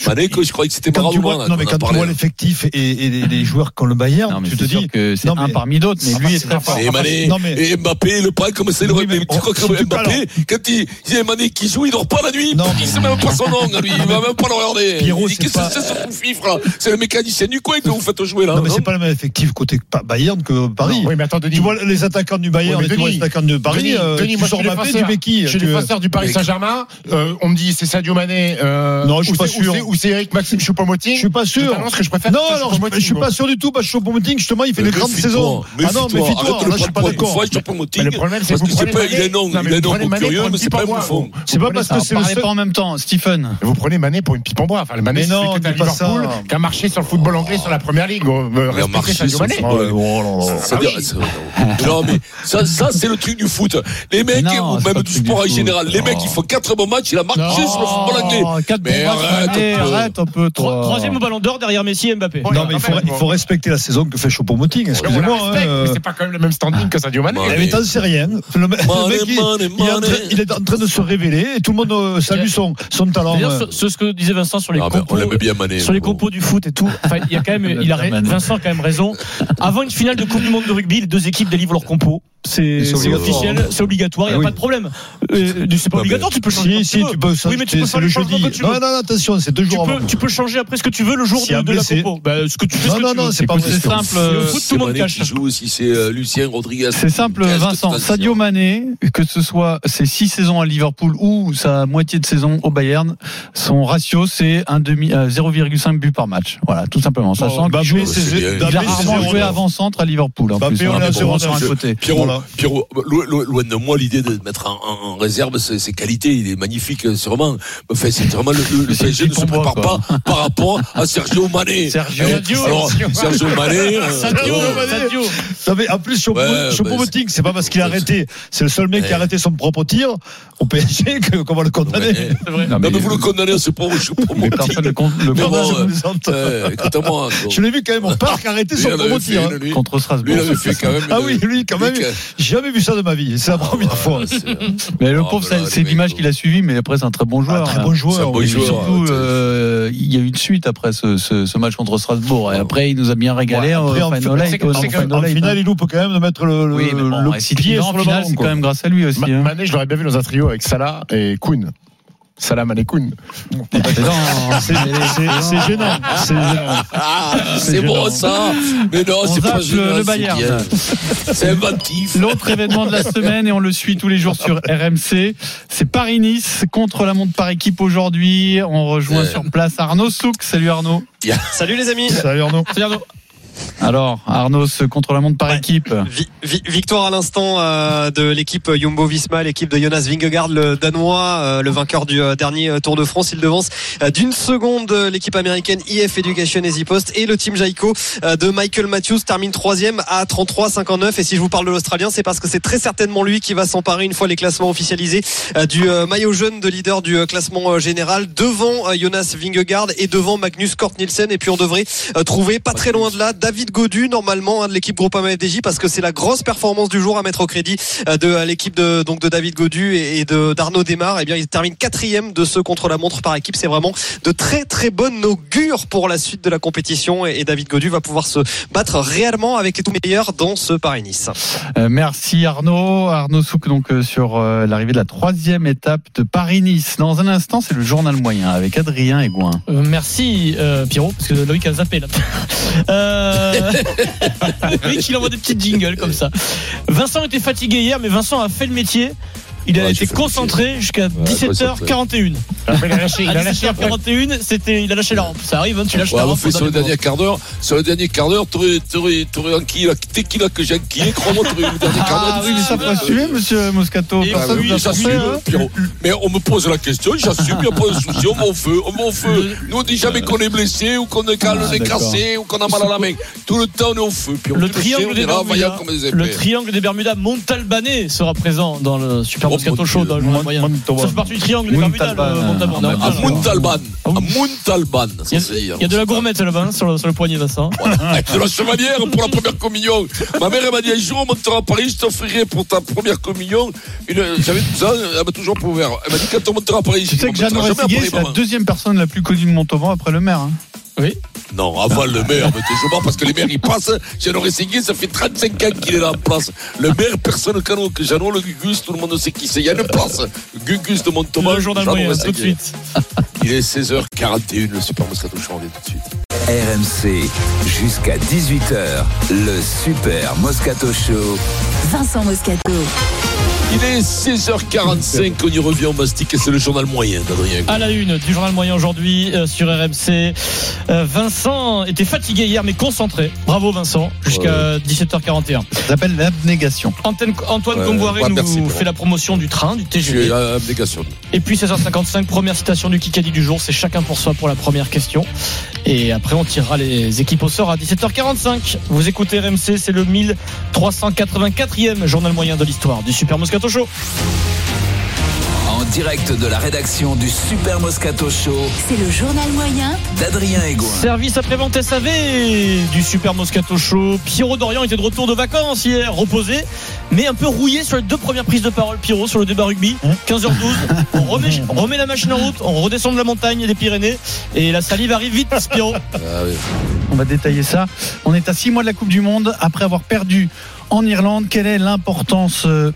Manek, je croyais que c'était pas tu vois, là, non, mais quand tu vois hein. l'effectif et, et, les, joueurs comme le Bayern, tu te dis que c'est un parmi d'autres, mais ah, lui ah, est très fort. Et Mané, et Mbappé, le prend comme c'est le mais tu crois que Mbappé, quand il y a Mané qui joue, il dort pas la nuit, il sait même pas son nom, lui, il va même pas le regarder. Pierrot, c'est ce C'est le mécanicien du coin que vous faites jouer là. Non, mais c'est pas le même effectif côté Bayern que Paris. Oui, mais attends, Denis. Tu vois les attaquants du Bayern, les attaquants de Paris, Denis, euh, moi, je suis défenseur du Paris Saint-Germain, euh, on me dit c'est Sadio Mané, euh, non, je suis pas sûr ou c'est Eric Maxime Choupo-Moting? Je suis pas sûr. Je que je préfère. Non, alors je suis pas sûr du tout. Parce que Choupo-Moting justement, il fait des grandes saisons. Ah non, mais toi Là, je suis pas d'accord. Le problème, c'est que c'est pas. Il est non, non curieux, mais c'est pas profond. C'est pas parce que c'est le pas en même temps, Stephen. Vous prenez Mané pour une pipe en bois. Enfin, le Mané, c'est Liverpool qui a marché sur le football anglais sur la première ligue. Il marché sur Non, mais ça, c'est le truc du foot. Les mecs, ou même du sport en général, les mecs, ils font 4 bons matchs, il a marché sur le football anglais. Mais arrête, arrête un peu, toi. Troisième au ballon d'or derrière Messi et Mbappé. Non, mais il faut, il faut respecter la saison que fait Choupo-Moting, excusez-moi. hein, euh. c'est pas quand même le même standing que Sadio Mané. Mais t'en sais rien. Le me- le mec, il, Mané, il est en train, il est en train de se révéler et tout le monde euh, salue son, son talent. D'ailleurs, euh. ce, ce- ce que disait Vincent sur les Ah, compos, on bien Mané. sur les compos du foot et tout, enfin, il y a quand même, il a, Vincent a quand même raison. Avant une finale de Coupe du Monde de rugby, les deux équipes délivrent leurs compos. C'est officiel, c'est obligatoire, il n'y a ah oui. pas de problème. Euh, c'est pas Non, mais- obligatoire, tu peux changer. Si, si, tu peux, Oui, mais tu peux faire le le jeudi. non, non, attention, c'est deux tu peux, tu peux changer après ce que tu veux le jour de, la compo. Bah, ce que tu fais, non, non, c'est pas C'est simple. Euh, tout le monde cache. C'est euh, Lucien Rodriguez. C'est simple, Vincent. Sadio Mané, que ce soit ses six saisons à Liverpool ou sa moitié de saison au Bayern, son ratio c'est un demi, euh, 0,5 buts par match. Voilà, tout simplement. Sachant qu'il a rarement joué avant-centre à Liverpool. Hein, Pierrot, loin de moi l'idée de mettre en réserve ses qualités. Il est magnifique, sûrement. Enfin, c'est vraiment le PSG prépare quoi. pas par rapport à Sergio Mané. Sergio, Alors, Sergio Mané. Euh, Sadio, Sadio. Non, mais en plus, Choupo-Moting, c'est pas parce qu'il a arrêté, c'est le seul mec qui a arrêté son propre tir au PSG qu'on va le condamner. Non, mais vous le condamnez, c'est pas Choupo-Moting. Je l'ai vu quand même au parc arrêter son propre tir. Hein. Contre Strasbourg. Ah oui, lui, quand même. Jamais vu ça de ma vie. C'est la première fois. Mais le pauvre, c'est l'image qu'il a suivie, mais après, c'est un très bon joueur. Très hein. bon joueur. Surtout, euh, il y a eu une suite après ce, ce, match contre Strasbourg. Et après, il nous a bien régalé en, en, finale, c'est, c'est en, finale. Il loupe quand même de mettre le, le, oui, bon, le pied sur le final, C'est quand même grâce à lui aussi. Ma, hein. je l'aurais bien vu dans un trio avec Salah et Kuhn. Salam alaikum. C'est gênant. C'est bon ça. Mais non, c'est pas. Le Bayern. C'est motif. L'autre événement de la semaine, et on le suit tous les jours sur RMC, c'est Paris-Nice contre la montre par équipe aujourd'hui. On rejoint sur place Arnaud Souk. Salut Arnaud. Salut les amis. Salut Arnaud. Salut Arnaud. Alors, Arnaud, ce contre-la-montre par équipe. Victoire à l'instant euh, de l'équipe Jumbo Visma, l'équipe de Jonas Vingegaard, le Danois, euh, le vainqueur du euh, dernier Tour de France. Il devance d'une seconde l'équipe américaine IF Education Easy Post et le Team Jaico de Michael Matthews termine troisième à 33,59. Et si je vous parle de l'Australien, c'est parce que c'est très certainement lui qui va s'emparer une fois les classements officialisés du maillot jaune de leader du classement général devant Jonas Vingegaard et devant Magnus Kort Nielsen. Et puis on devrait trouver pas très loin de là David Godu normalement hein, de l'équipe Groupama FDJ parce que c'est la grosse performance du jour à mettre au crédit euh, de euh, l'équipe de donc de David Godu et de d'Arnaud Desmar Eh bien il termine quatrième de ce contre la montre par équipe. C'est vraiment de très très bonne augure pour la suite de la compétition. Et, David Godu va pouvoir se battre réellement avec les tout meilleurs dans ce Paris Nice euh, merci Arnaud. Arnaud Souk donc sur l'arrivée de la troisième étape de Paris Nice dans un instant c'est le journal moyen avec Adrien Egouin merci Pierrot parce que Loïc a zappé là. Euh, qu'il envoie des petites jingles comme ça. Vincent était fatigué hier, mais Vincent a fait le métier. Il a Ouais, été le concentré jusqu'à concentré. 17h41. Il a lâché, il a À lâché après. 17h41, c'était, il a lâché la rampe. Ça arrive, hein, tu lâches Ouais, la on rampe. sur le dernier quart d'heure. Sur le dernier quart d'heure, t'aurais, t'aurais, t'aurais enquillé la tequila que j'ai enquillé. Crois-moi, t'aurais eu le dernier quart d'heure. Ah oui, mais ça faut assumer, monsieur Moscato. Ah Personne oui, ne j'assume. Pierrot. Mais on me pose la question, j'assume, il n'y a pas de souci, on m'en feu, on m'en feu. Nous, on dit jamais qu'on est blessé ou qu'on est, qu'on Ah, est cassé ou qu'on a mal à la main. Tout le temps, on est au feu. Le le triangle des Bermudas, le triangle des Bermudas Montalbanais sera présent dans le Super Oh, Show Dieu. dans le moyen. Ça fait partie du triangle des Bermudas, Montalban. le Montalban. Ah. À Montalban, Il y a- de la gourmette là-bas hein, sur le, poignet, Vincent. De la chevalière pour la première communion. Ma mère, elle m'a dit un jour, on montera à Paris, je t'offrirai pour ta première communion. Une, j'avais ça, elle m'a toujours pas ouvert. Elle m'a dit, quand on montera à Paris, Tu sais que Jeanne Rességuier, c'est la deuxième personne la plus connue de Montauban après le maire. Oui. Non, avant le maire, mais mort parce que les maires, ils passent. Jeannot Rességuier, ça fait 35 ans qu'il est là en place. Le maire, personne ne connaît que Jeannot, le Gugus, tout le monde sait qui c'est. Il y a une place. Gugus de Montauban. Le journal Jeannot moyen, tout de suite. Il est 16h41, le Super Moscato Show, on revient tout de suite. RMC, jusqu'à 18h, le Super Moscato Show. Vincent Moscato. Il est 16h45, on y revient en mastic et c'est le journal moyen d'Adrien. À la une du journal moyen aujourd'hui euh, sur RMC. Euh, Vincent était fatigué hier mais concentré. Bravo Vincent, jusqu'à 17h41. Ça s'appelle l'abnégation. Antoine Ouais, Comboiré ouais, nous merci, fait la promotion du train, du Je suis TGV. à abnégation. Et puis 16h55, première citation du Kikadi du jour, c'est chacun pour soi pour la première question. Et après on tirera les équipes au sort à 17h45. Vous écoutez RMC, c'est le 1384e journal moyen de l'histoire du Super Moscato Show. En direct de la rédaction du Super Moscato Show C'est le journal moyen d'Adrien Egoin. Service après-vente SAV du Super Moscato Show. Pierrot Dorian était de retour de vacances hier, reposé, mais un peu rouillé sur les deux premières prises de parole. Pierrot sur le débat rugby, 15h12. On remet, on remet la machine en route, on redescend de la montagne des Pyrénées et la salive arrive vite, Pierrot. Ah. On va détailler ça. On est à six mois de la Coupe du Monde après avoir perdu en Irlande. Quelle est l'importance euh,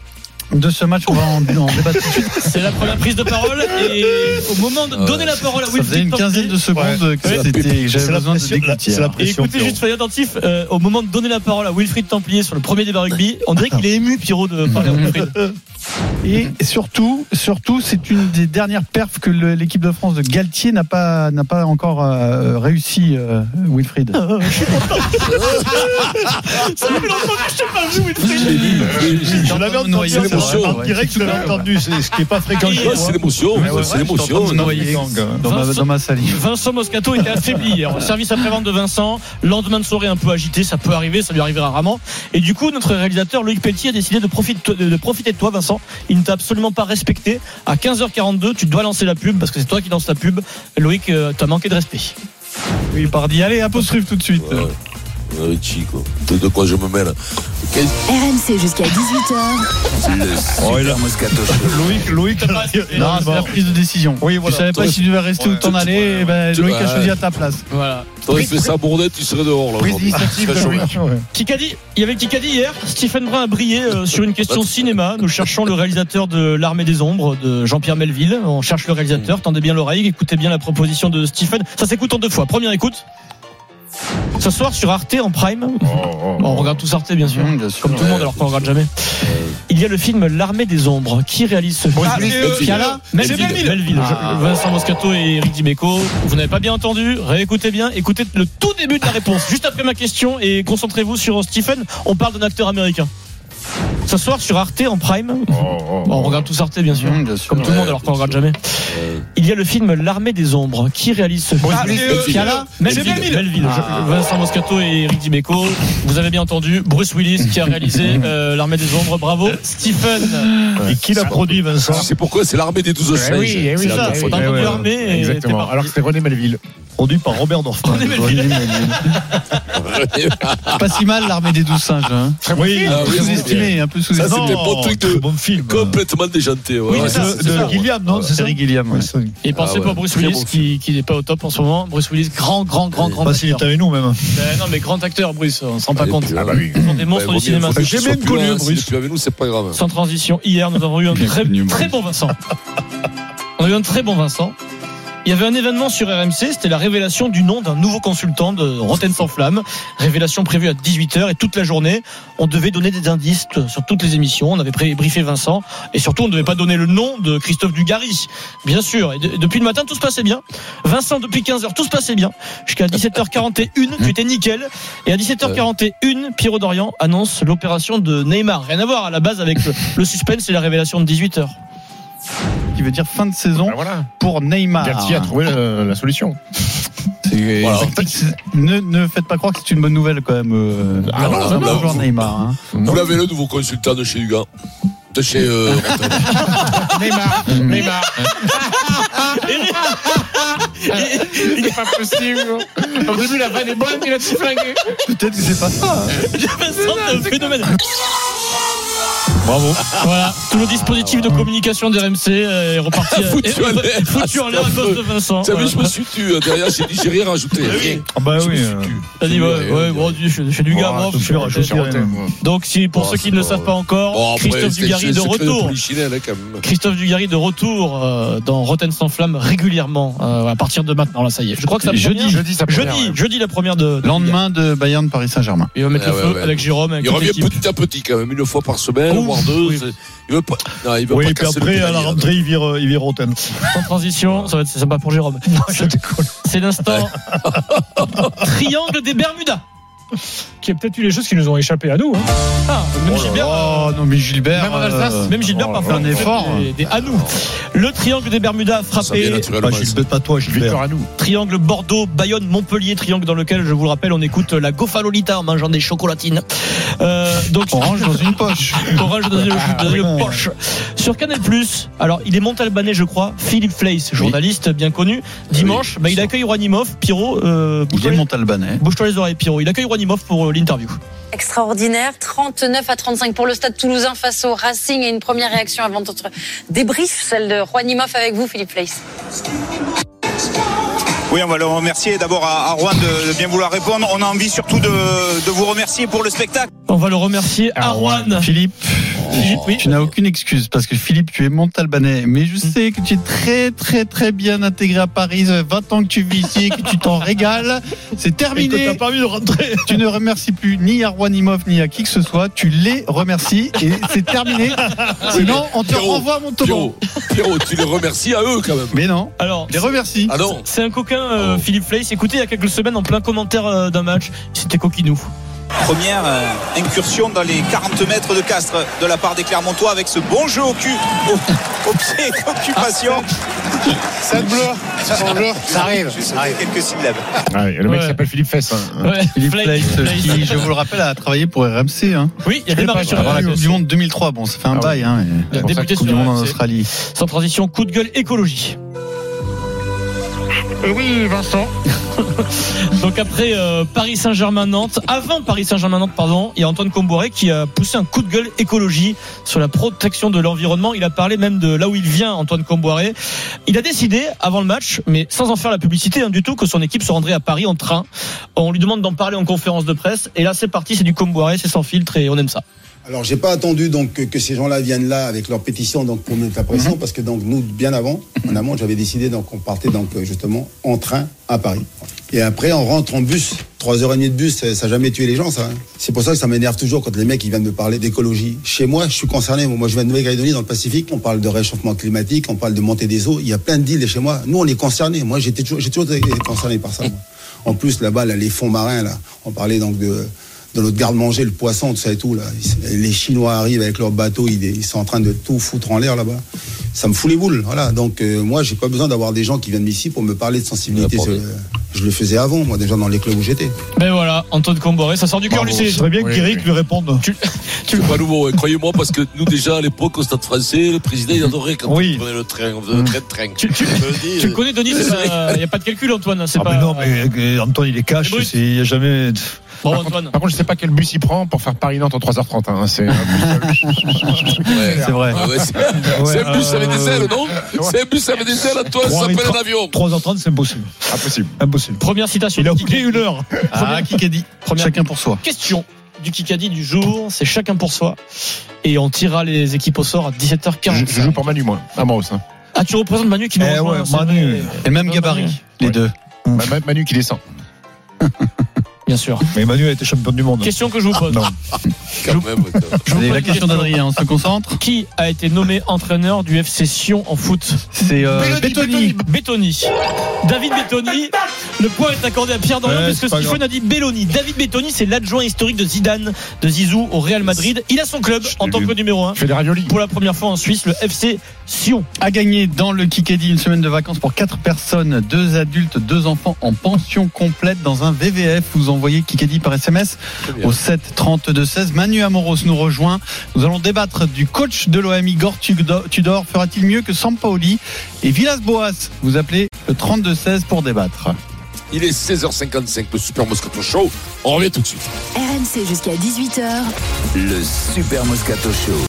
de ce match On va en, en débattre tout de suite. C'est la première prise de parole et au moment de donner la parole à Ça faisait une quinzaine de secondes que c'était- j'avais besoin de Et pression. écoutez juste, soyez attentif, euh, au moment de donner la parole à Wilfried Templier sur le premier débat rugby, on dirait qu'il est ému, Pierrot, de parler à Wilfried. Et surtout, surtout, c'est une des dernières perfs que l'équipe de France de Galtier n'a pas, n'a pas encore euh, réussi, euh, Wilfried. Ça fait longtemps que je t'ai pas vu, Wilfried. Je l'avais entendu En direct, je entendu, c'est ce qui n'est pas fréquent. moi. c'est l'émotion, Ouais, ouais, c'est l'émotion. Dans ma, dans ma salive. Vincent Moscato était affaibli hier. Service après-vente de Vincent. Lendemain de soirée un peu agité, ça peut arriver, ça lui arrivera rarement. Et du coup, notre réalisateur Loïc Pelletier a décidé de profiter de, de profiter de toi, Vincent. Il ne t'a absolument pas respecté. À 15h42, tu dois lancer la pub parce que c'est toi qui lance la pub. Loïc, euh, t'as manqué de respect. Oui, pardi. Allez, apostrophe tout de suite. Ouais. Ouais, Chico. De de quoi je me mêle Quel- RMC jusqu'à 18h. Le Super Moscato Show. Loïc. Non, c'est la prise de décision. Oui, voilà. Tu savais pas si tu devais rester ou t'en tu- aller. ben, tu- Loïc a choisi à ta place. Voilà. T'aurais fait ça, Bourdet, tu serais dehors là. Kikadi, il y avait Kikadi hier. Stephen Brun a brillé euh, sur une question cinéma. Nous cherchons le réalisateur de L'Armée des Ombres de Jean-Pierre Melville. On cherche le réalisateur. Tendez bien l'oreille, écoutez bien la proposition de Stephen. Ça s'écoute en deux fois. Première écoute. Ce soir sur Arte en prime. Bon, on regarde tous Arte bien sûr. Mmh, bien sûr. Comme tout le monde alors qu'on regarde jamais. Il y a le film L'Armée des Ombres. Qui réalise ce film Ah, c'est, euh, Melville. Melville. Melville. Ah. Vincent Moscato et Eric Dimeco. Vous n'avez pas bien entendu. Réécoutez bien. Écoutez le tout début de la réponse. Juste après ma question et concentrez-vous sur Stephen. On parle d'un acteur américain. Ce soir sur Arte en prime. Bon, on regarde tous Arte bien sûr. Mmh, bien sûr. Comme tout le monde alors qu'on regarde jamais. Ouais. Il y a le film L'Armée des Ombres. Qui réalise ce film Ah, c'est, euh, Melville. Melville. Melville. Ah. Je- Vincent Moscato et Eric Dimeco. Vous avez bien entendu. Bruce Willis qui a réalisé euh, L'Armée des Ombres. Bravo. Stephen. Et qui l'a produit, Vincent sais pourquoi? C'est l'armée des 12 singes. Eh oui, eh oui, C'est ça, c'est. T'as l'armée Exactement. Alors que c'était René Melville. Produit par Robert Dorfman. Pas si mal l'armée des douze singes. Hein. Oui, Ah Un peu oui, sous-estimé, un peu Ça, sous-estimé. c'était Non, bon truc de très bon film. complètement déjanté. ouais. Oui, c'est ça, de, ça. Gilliam, non C'est ça Terry Gilliam. ouais. Ouais, ça. Et pensez Ah pas à Bruce Willis bon qui, qui n'est pas au top en ce moment. Bruce Willis, grand, grand, grand, grand Pas s'il est avec nous, même. Euh, non, mais grand acteur, Bruce, on s'en rend pas compte. Ah bah oui. Ce sont des Ouais, monstres du cinéma. J'ai même connu s'il Bruce. plus avec nous, c'est pas grave. Sans transition, hier, nous avons eu un très bon Vincent. On a eu un très bon Vincent. Il y avait un événement sur RMC, c'était la révélation du nom d'un nouveau consultant de Rotten sans flamme. Révélation prévue à 18h et toute la journée, on devait donner des indices sur toutes les émissions. On avait briefé Vincent et surtout on ne devait pas donner le nom de Christophe Dugarry. Bien sûr. Et de- depuis le matin, tout se passait bien. Vincent, depuis 15h, tout se passait bien. Jusqu'à 17h41, tu étais nickel. Et à 17h41, Pierrot Dorian annonce l'opération de Neymar. Rien à voir à la base avec le, le suspense et la révélation de 18h. Qui veut dire fin de saison pour Neymar. Gatti a trouvé la, la solution. Ne, ne faites pas croire que c'est une bonne nouvelle quand même. euh, Ah, vous- Neymar. hein. Vous l'avez le nouveau consultant de chez Hugo. De chez. euh, Neymar, Neymar. C'est pas possible. Au début, la vanne est bonne, il a tout flingué. Peut-être que c'est pas ça. Vincent, c'est un phénomène. Bravo. Voilà, tout le dispositif de communication d'RMC est reparti. à- Foutu en l'air. Foutu en l'air à cause de Vincent. Vu, Voilà. je me suis tu euh, derrière, j'ai dit, j'ai rien rajouté. Rien. Ah bah oui. suis euh, tu. T'as dit, ouais, ouais, bon, du- du gars, je suis rajouté, je- rien. Donc, si, pour ceux qui ne le savent pas encore, après, Christophe Dugarry de retour. Hein. Christophe Dugarry de retour euh, dans Rotten sans flamme régulièrement euh, à partir de maintenant là ça y est. Je crois que ça Jeudi. Jeudi, ça jeudi, jeudi la première de, de Lendemain de Bayern Paris Saint-Germain. Il va mettre Ah le feu avec Jérôme Il revient petit à petit quand même, une fois par semaine, Oui. Il veut pas. Non, il veut Oui, pas et puis après, à la rentrée, il vire, il vire Roten. Sans transition, ça va être sympa pour Jérôme. C'est l'instant triangle des Bermudas. Qui a peut-être eu les choses qui nous ont échappé à nous. hein. Ah, même Oh Gilbert, là, non mais Gilbert. même en Alsace, euh, même Gilbert oh par là là, un effort. Des, des à nous. Le triangle des Bermudas frappé. Pas Gilbert, pas toi, Gilbert. à nous. Triangle Bordeaux, Bayonne, Montpellier, triangle dans lequel, je vous le rappelle, on écoute la Gofalolita en mangeant des chocolatines. Euh, donc Orange dans une poche. Orange dans une, dans une poche. Sur Canal alors il est montalbanais, je crois, Philippe Fleiss, journaliste bien connu. Dimanche, bah, il accueille Rouanimov, Pierrot. Euh, Il est montalbanais. bouge-toi les oreilles, Pierrot. Il accueille Pour euh, l'interview. Extraordinaire, 39 à 35 pour le Stade Toulousain face au Racing et une première réaction avant notre débrief, celle de Juanimov avec vous, Philippe Fleiss. Oui, on va le remercier d'abord à, Rouen de, de bien vouloir répondre. On a envie surtout de, de vous remercier pour le spectacle. On va le remercier à Rouen. Philippe, Philippe, oui. tu n'as aucune excuse parce que Philippe, tu es montalbanais, mais je sais que tu es très très très bien intégré à Paris. Ça fait 20 ans que tu vis ici, que tu t'en régales. C'est Et que terminé. pas envie de rentrer. Tu ne remercies plus ni Arwanimov ni à qui que ce soit. Tu les remercies et c'est terminé. Sinon, on te Pierrot, renvoie à Montauban. Pierrot, Pierrot, tu les remercies à eux quand même. Mais non, Alors, les remercie. Ah non. c'est un coquin, euh, Oh. Philippe Fleiss. Écoutez, il y a quelques semaines, en plein commentaire euh, d'un match, c'était coquinou. Première euh, incursion dans les 40 mètres de Castres de la part des Clermontois avec ce bon jeu au cul, au, au pied, occupation. Ça bleu. Ça arrive. Juste quelques syllabes. Ah oui, le mec Ouais. s'appelle Philippe Fess. hein. Ouais, Philippe Fleiss. qui, je vous le rappelle, a travaillé pour RMC. Hein. Oui, il y a démarré sur la RMC. Coupe du Monde 2003. Bon, ça fait un Ah bail. Hein, mais- Il a ça, débuté Coupe sur du Monde en. Australie. Sans transition, coup de gueule écologie. oui, Vincent. Donc après euh, Paris Saint-Germain-Nantes, avant Paris Saint-Germain-Nantes, pardon, il y a Antoine Comboiré qui a poussé un coup de gueule écologie sur la protection de l'environnement. Il a parlé même de là où il vient, Antoine Comboiré. Il a décidé, avant le match, mais sans en faire la publicité hein, du tout, que son équipe se rendrait à Paris en train. On lui demande d'en parler en conférence de presse. Et là, c'est parti, c'est du Comboiré, c'est sans filtre et on aime ça. Alors j'ai pas attendu donc que, que ces gens-là viennent là avec leur pétition donc pour mettre la pression parce que donc nous bien avant en amont j'avais décidé donc on partait donc justement en train à Paris. Et après on rentre en bus. Trois heures et demie de bus ça, ça a jamais tué les gens ça hein. c'est pour ça que ça m'énerve toujours quand les mecs ils viennent me parler d'écologie. Chez moi je suis concerné. Moi je viens de Nouvelle-Calédonie dans le Pacifique. On parle de réchauffement climatique on parle de montée des eaux. Il y a plein d'îles chez moi. Nous on est concernés. Moi j'étais toujours j'ai toujours été concerné par ça moi. en plus là-bas là, les fonds marins là on parlait donc de de notre garde-manger, le poisson, tout ça et tout. Là. Les Chinois arrivent avec leurs bateaux, ils, ils sont en train de tout foutre en l'air là-bas. Ça me fout les boules. Voilà. Donc euh, moi, j'ai pas besoin d'avoir des gens qui viennent ici pour me parler de sensibilité. Je, je le faisais avant, moi déjà dans les clubs où j'étais. Ben voilà, Antoine Comboiré, ça sort du cœur. Lucie. Ce serait bien que Oui, Eric oui. lui réponde. C'est pas nouveau, hein, croyez-moi, parce que nous déjà à l'époque au Stade Français, le président il adorait quand Oui. on prenait le train, on faisait le train de train. Tu, tu- Je le dis, tu euh, le connais, Denis, il n'y a pas de calcul, Antoine. C'est Ah, pas. mais non, mais euh, Antoine, il est cash. Il n'y a jamais. Bon, Par contre, par contre, je sais pas quel bus il prend pour faire Paris-Nantes en 3h30. hein. C'est un bus- ouais. C'est vrai. Ah ouais, c'est un bus avec des ailes, non C'est un bus avec des ailes, Antoine, ça s'appelle un avion. 3h30, c'est impossible. Impossible. Impossible. Première citation. Il a du oublié Kikadi. une heure. Ah, qui a dit Première Chacun pour soi. question du Kikadi du jour, c'est chacun pour soi. Et on tirera les équipes au sort à Je, 17h40. je joue pour Manu, moi. À Maros. Hein. Ah, tu représentes Manu qui nous Eh rejoint, ouais, c'est Manu. Et même gabarit, les deux. Ma- Ma- Manu qui descend. Bien sûr. Mais Manu a été champion du monde. Question que je vous pose. Quand même. La question d'Adrien, on se concentre Qui a été nommé entraîneur du FC Sion en foot C'est euh, Bettoni. Bettoni. David Bettoni. Le point est accordé à Pierre Dorian Ouais, parce que c'est pas Stephen grave. a dit Belloni. David Bettoni, c'est l'adjoint historique de Zidane, de Zizou au Real Madrid. Il a son club en tant que numéro 1. Il fait des raviolis. Pour la première fois en Suisse, le FC Sion. a gagné dans le Kikedi une semaine de vacances pour quatre personnes, deux adultes, deux enfants en pension complète dans un VVF. Vous envoyez Kikedi par SMS au 7 32 16. Manu Amoros nous rejoint. Nous allons débattre du coach de l'OM Igor Tudor. Tudor. Fera-t-il mieux que Sampaoli et Villas-Boas Vous appelez le 32 16 pour débattre. Il est 16h55, le Super Moscato Show. On revient tout de suite. RMC jusqu'à 18h. Le Super Moscato Show.